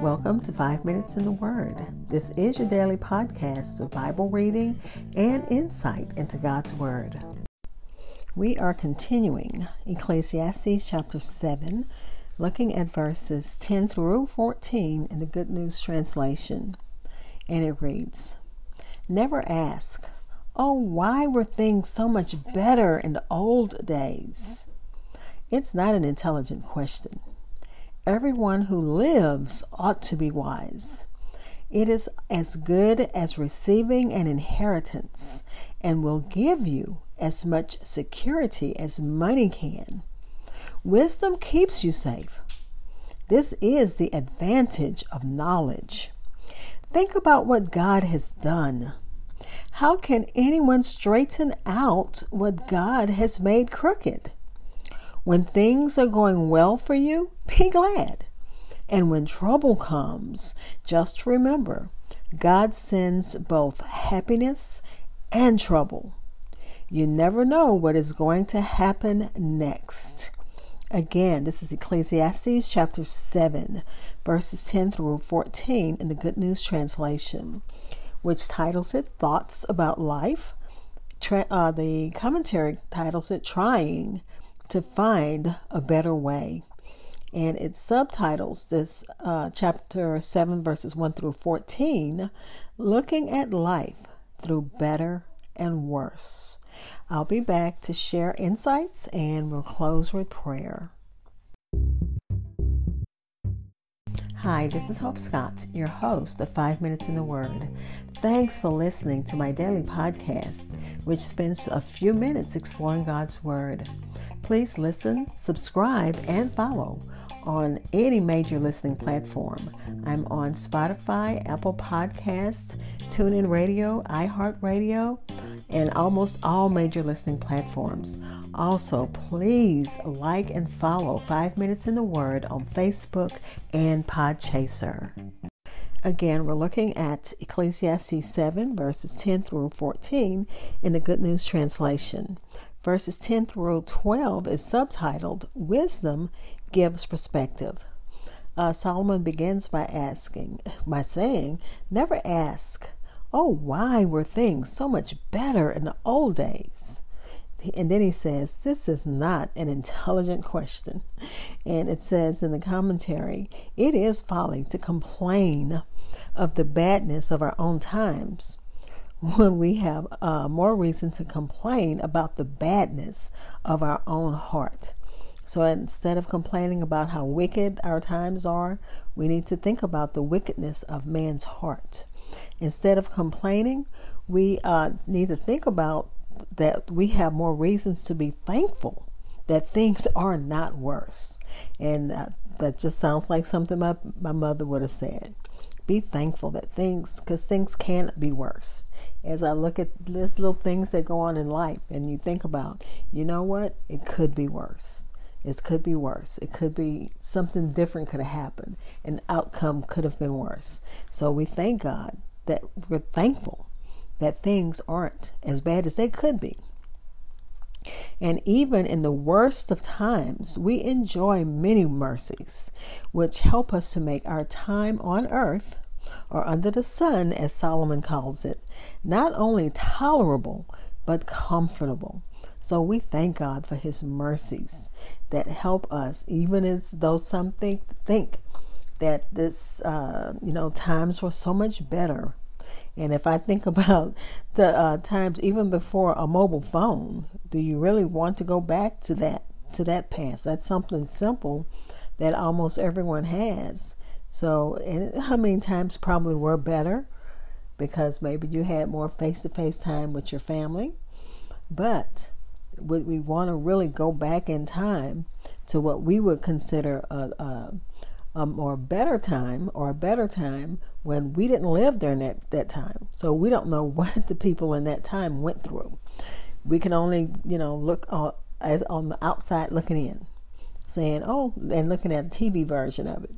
Welcome to Five Minutes in the Word. This is your daily podcast of Bible reading and insight into God's Word. We are continuing Ecclesiastes chapter 7, looking at verses 10 through 14 in the Good News Translation. And it reads Never ask, Oh, why were things so much better in the old days? It's not an intelligent question. Everyone who lives ought to be wise. It is as good as receiving an inheritance and will give you as much security as money can. Wisdom keeps you safe. This is the advantage of knowledge. Think about what God has done. How can anyone straighten out what God has made crooked? When things are going well for you, be glad. And when trouble comes, just remember God sends both happiness and trouble. You never know what is going to happen next. Again, this is Ecclesiastes chapter 7, verses 10 through 14 in the Good News Translation which titles it Thoughts About Life. Tra- uh, the commentary titles it Trying to Find a Better Way. And it subtitles this uh, chapter 7, verses 1 through 14, Looking at Life Through Better and Worse. I'll be back to share insights and we'll close with prayer. Hi, this is Hope Scott, your host of Five Minutes in the Word. Thanks for listening to my daily podcast, which spends a few minutes exploring God's Word. Please listen, subscribe, and follow on any major listening platform. I'm on Spotify, Apple Podcasts, TuneIn Radio, iHeartRadio, and almost all major listening platforms. Also, please like and follow 5 Minutes in the Word on Facebook and Podchaser. Again, we're looking at Ecclesiastes 7, verses 10 through 14 in the Good News Translation. Verses 10 through 12 is subtitled Wisdom Gives Perspective. Uh, Solomon begins by asking, by saying, Never ask, oh, why were things so much better in the old days? And then he says, This is not an intelligent question. And it says in the commentary, It is folly to complain of the badness of our own times when we have uh, more reason to complain about the badness of our own heart. So instead of complaining about how wicked our times are, we need to think about the wickedness of man's heart. Instead of complaining, we uh, need to think about that we have more reasons to be thankful that things are not worse. And uh, that just sounds like something my, my mother would have said. Be thankful that things, because things can't be worse. As I look at this little things that go on in life, and you think about, you know what? It could be worse. It could be worse. It could be something different could have happened. An outcome could have been worse. So we thank God that we're thankful that things aren't as bad as they could be. And even in the worst of times, we enjoy many mercies, which help us to make our time on earth, or under the sun, as Solomon calls it, not only tolerable, but comfortable. So we thank God for his mercies that help us, even as though some think, think that this, uh, you know, times were so much better and if I think about the uh, times even before a mobile phone, do you really want to go back to that to that past? That's something simple that almost everyone has. So, and how many times probably were better because maybe you had more face-to-face time with your family. But would we want to really go back in time to what we would consider a, a a better time or a better time when we didn't live during that, that time. So we don't know what the people in that time went through. We can only, you know, look on, as on the outside looking in, saying, oh, and looking at a TV version of it,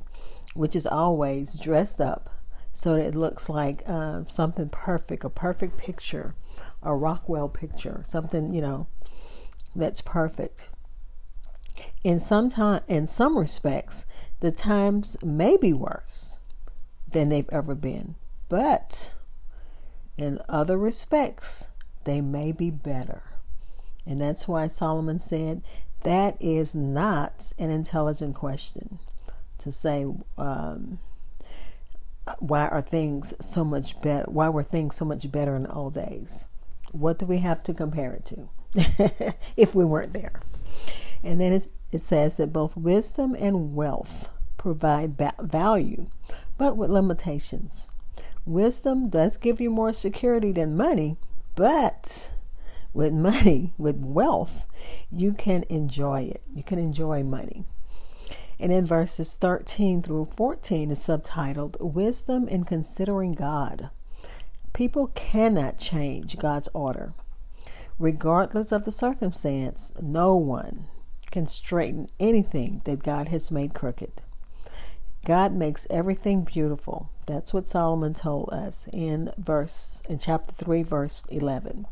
which is always dressed up so that it looks like uh, something perfect, a perfect picture, a Rockwell picture, something, you know, that's perfect. In some time, in some respects, The times may be worse than they've ever been, but in other respects, they may be better. And that's why Solomon said that is not an intelligent question to say, um, why are things so much better? Why were things so much better in the old days? What do we have to compare it to if we weren't there? And then it says that both wisdom and wealth provide value, but with limitations. Wisdom does give you more security than money, but with money, with wealth, you can enjoy it. You can enjoy money. And in verses 13 through 14 is subtitled Wisdom in Considering God. People cannot change God's order. Regardless of the circumstance, no one can straighten anything that God has made crooked. God makes everything beautiful. That's what Solomon told us in verse in chapter 3 verse 11.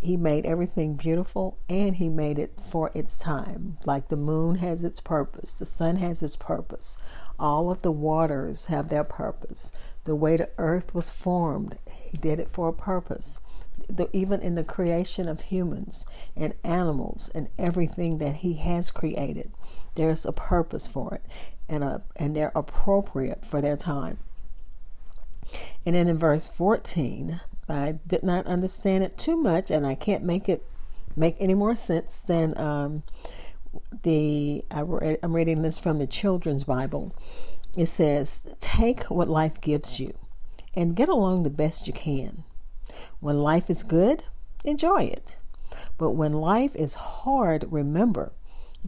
He made everything beautiful and he made it for its time. Like the moon has its purpose, the sun has its purpose. All of the waters have their purpose. The way the earth was formed, he did it for a purpose. The, even in the creation of humans and animals and everything that he has created, there's a purpose for it and, a, and they're appropriate for their time. And then in verse 14, I did not understand it too much, and I can't make it make any more sense than um, the I read, I'm reading this from the Children's Bible. It says, "Take what life gives you, and get along the best you can. When life is good, enjoy it. But when life is hard, remember."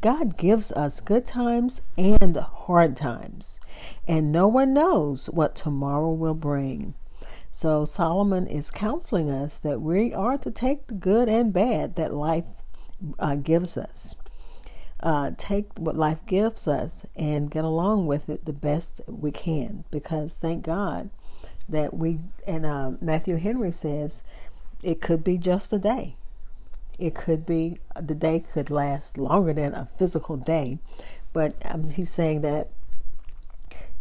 God gives us good times and hard times, and no one knows what tomorrow will bring. So Solomon is counseling us that we are to take the good and bad that life uh, gives us. Uh, take what life gives us and get along with it the best we can because thank God that we, and uh, Matthew Henry says, it could be just a day. It could be, the day could last longer than a physical day. But um, he's saying that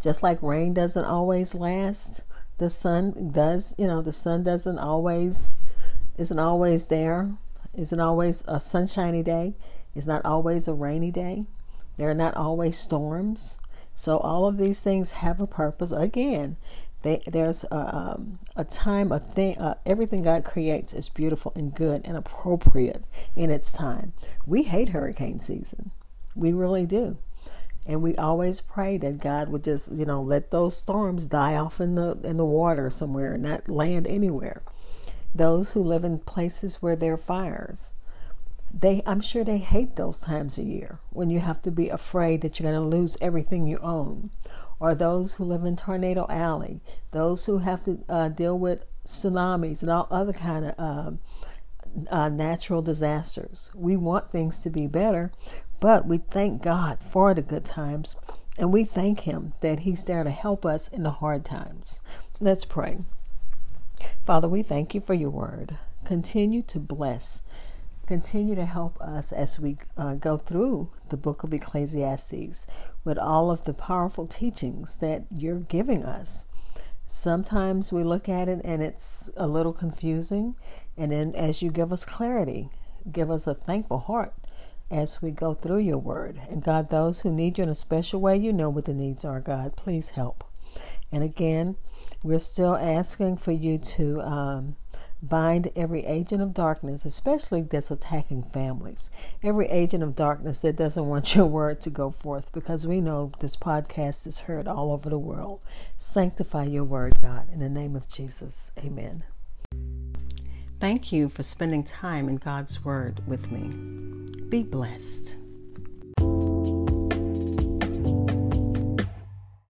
just like rain doesn't always last, the sun does, you know, the sun doesn't always, isn't always there, isn't always a sunshiny day, it's not always a rainy day, there are not always storms. So all of these things have a purpose. Again, there's a, um, a time, a thing, uh, everything God creates is beautiful and good and appropriate in its time. We hate hurricane season. We really do. And we always pray that God would just, you know, let those storms die off in the in the water somewhere, and not land anywhere. Those who live in places where there are fires, they I'm sure they hate those times of year when you have to be afraid that you're going to lose everything you own. Or those who live in Tornado Alley, those who have to uh, deal with tsunamis and all other kind of uh, uh, natural disasters. We want things to be better, but we thank God for the good times and we thank Him that He's there to help us in the hard times. Let's pray. Father, we thank you for your word. Continue to bless. Continue to help us as we uh, go through the book of Ecclesiastes with all of the powerful teachings that you're giving us. Sometimes we look at it and it's a little confusing. And then as you give us clarity, give us a thankful heart as we go through your word. And God, those who need you in a special way, you know what the needs are, God. Please help. And again, we're still asking for you to um, bind every agent of darkness, especially that's attacking families. Every agent of darkness that doesn't want your word to go forth, because we know this podcast is heard all over the world. Sanctify your word, God, in the name of Jesus. Amen. Thank you for spending time in God's Word with me. Be blessed.